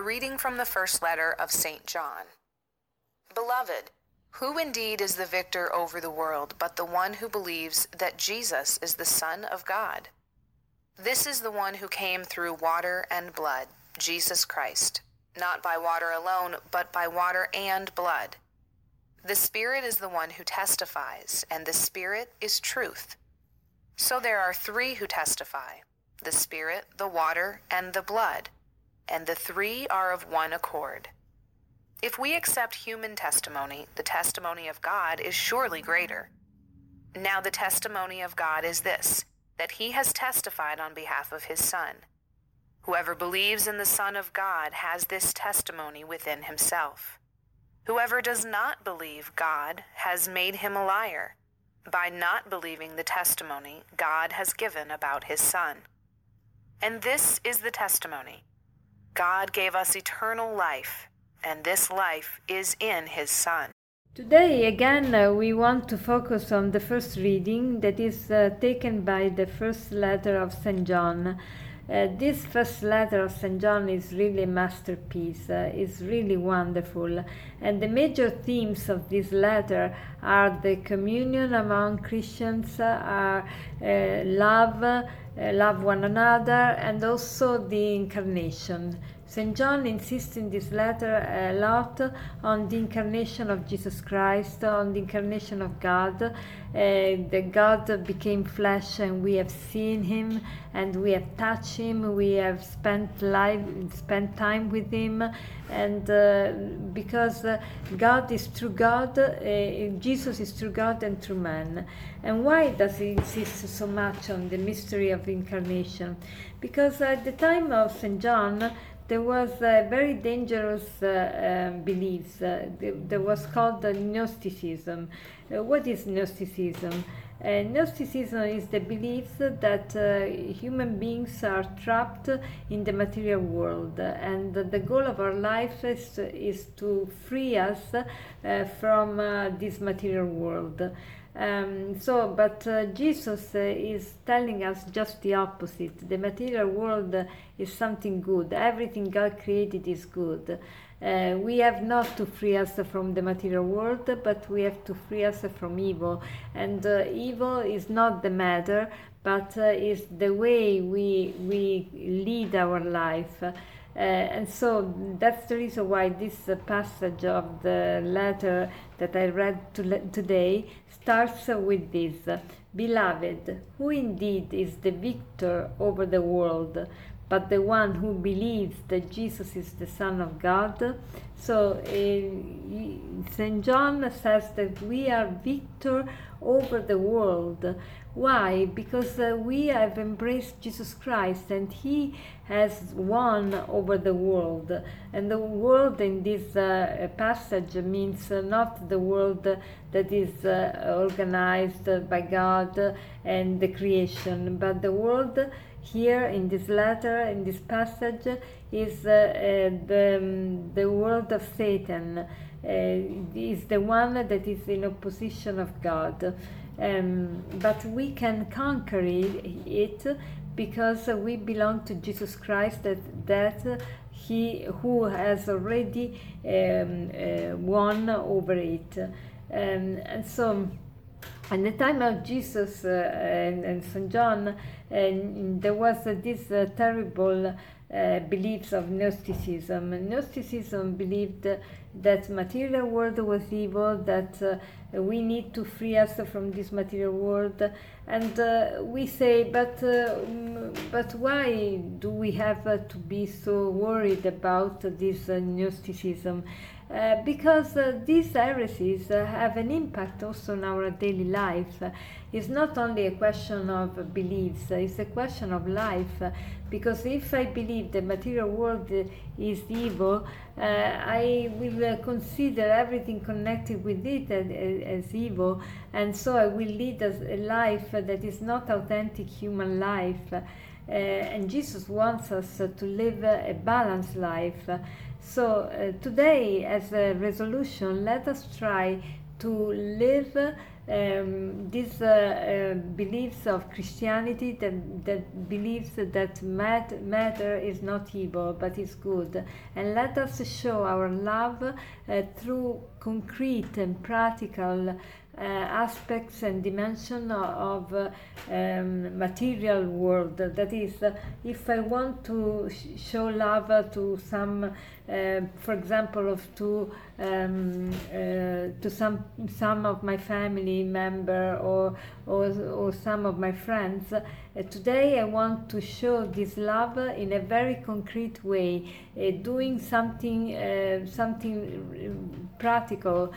A reading from the first letter of St. John. Beloved, who indeed is the victor over the world but the one who believes that Jesus is the Son of God? This is the one who came through water and blood, Jesus Christ, not by water alone, but by water and blood. The Spirit is the one who testifies, and the Spirit is truth. So there are three who testify the Spirit, the water, and the blood, and the three are of one accord. If we accept human testimony, the testimony of God is surely greater. Now, the testimony of God is this that he has testified on behalf of his Son. Whoever believes in the Son of God has this testimony within himself. Whoever does not believe God has made him a liar by not believing the testimony God has given about his Son. And this is the testimony God gave us eternal life and this life is in his Son. Today, again, uh, we want to focus on the first reading that is uh, taken by the first letter of St. John. Uh, this first letter of St. John is really a masterpiece, uh, it's really wonderful. And the major themes of this letter are the communion among Christians, uh, are uh, love, love one another, and also the incarnation. St. John insists in this letter a lot on the incarnation of Jesus Christ, on the incarnation of God. Uh, that God became flesh and we have seen him and we have touched him, we have spent life, spent time with him, and uh, because uh, God is true God, uh, Jesus is true God and true man. And why does he insist so much on the mystery of incarnation? Because at the time of St. John, there was a very dangerous uh, um, beliefs. Uh, there was called the Gnosticism. Uh, what is Gnosticism? Uh, Gnosticism is the belief that uh, human beings are trapped in the material world, and the goal of our life is, is to free us uh, from this material world. Um, so, but uh, Jesus uh, is telling us just the opposite. The material world uh, is something good. Everything God created is good. Uh, we have not to free us from the material world, but we have to free us from evil. And uh, evil is not the matter, but uh, is the way we we lead our life. Uh, and so that's the reason why this uh, passage of the letter that I read to today starts with this Beloved, who indeed is the victor over the world, but the one who believes that Jesus is the Son of God. So uh, St. John says that we are victor over the world. Why? Because uh, we have embraced Jesus Christ and He has won over the world. And the world in this uh, passage means uh, not the world that is uh, organized by God and the creation, but the world here in this letter, in this passage, is uh, uh, the, um, the world of Satan. is the one that is in opposition of God. Um, but we can conquer it because we belong to Jesus Christ that, that he who has already um, uh, won over it um, and so at the time of Jesus uh, and, and St. John, and there was uh, this terrible uh, beliefs of Gnosticism. Gnosticism believed that material world was evil, that uh, we need to free us from this material world, and uh, we say, but uh, but why do we have uh, to be so worried about this Gnosticism? Uh, because uh, these heresies uh, have an impact also on our daily life. It's not only a question of beliefs, it's a question of life. because if I believe the material world is evil, uh, I will consider everything connected with it as, evil, and so I will lead us a life that is not authentic human life. Uh, and Jesus wants us to live a balanced life. So uh, today, as a resolution, let us try to live um, these uh, uh, beliefs of Christianity that, that believes that mat- matter is not evil but is good. And let us show our love uh, through concrete and practical uh, aspects and dimension of uh, um, material world. That is, uh, if I want to sh- show love to some, for example, of to um, to some some of my family member or or, or some of my friends. today, I want to show this love in a very concrete way, doing something something practical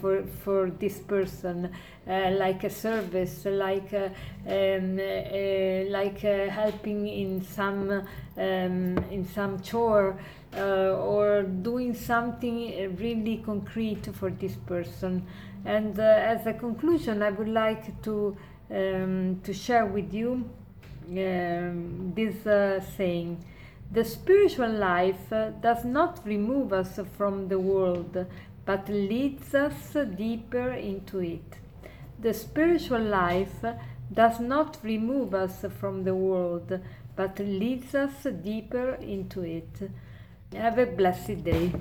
for for this person uh, like a service, like uh, um, uh, like helping in some um, in some chore or doing something really concrete for this person. And as a conclusion, I would like to um, to share with you um, this saying. The spiritual life uh, does not remove us from the world, but leads us deeper into it. The spiritual life does not remove us from the world, but leads us deeper into it. Have a blessed day.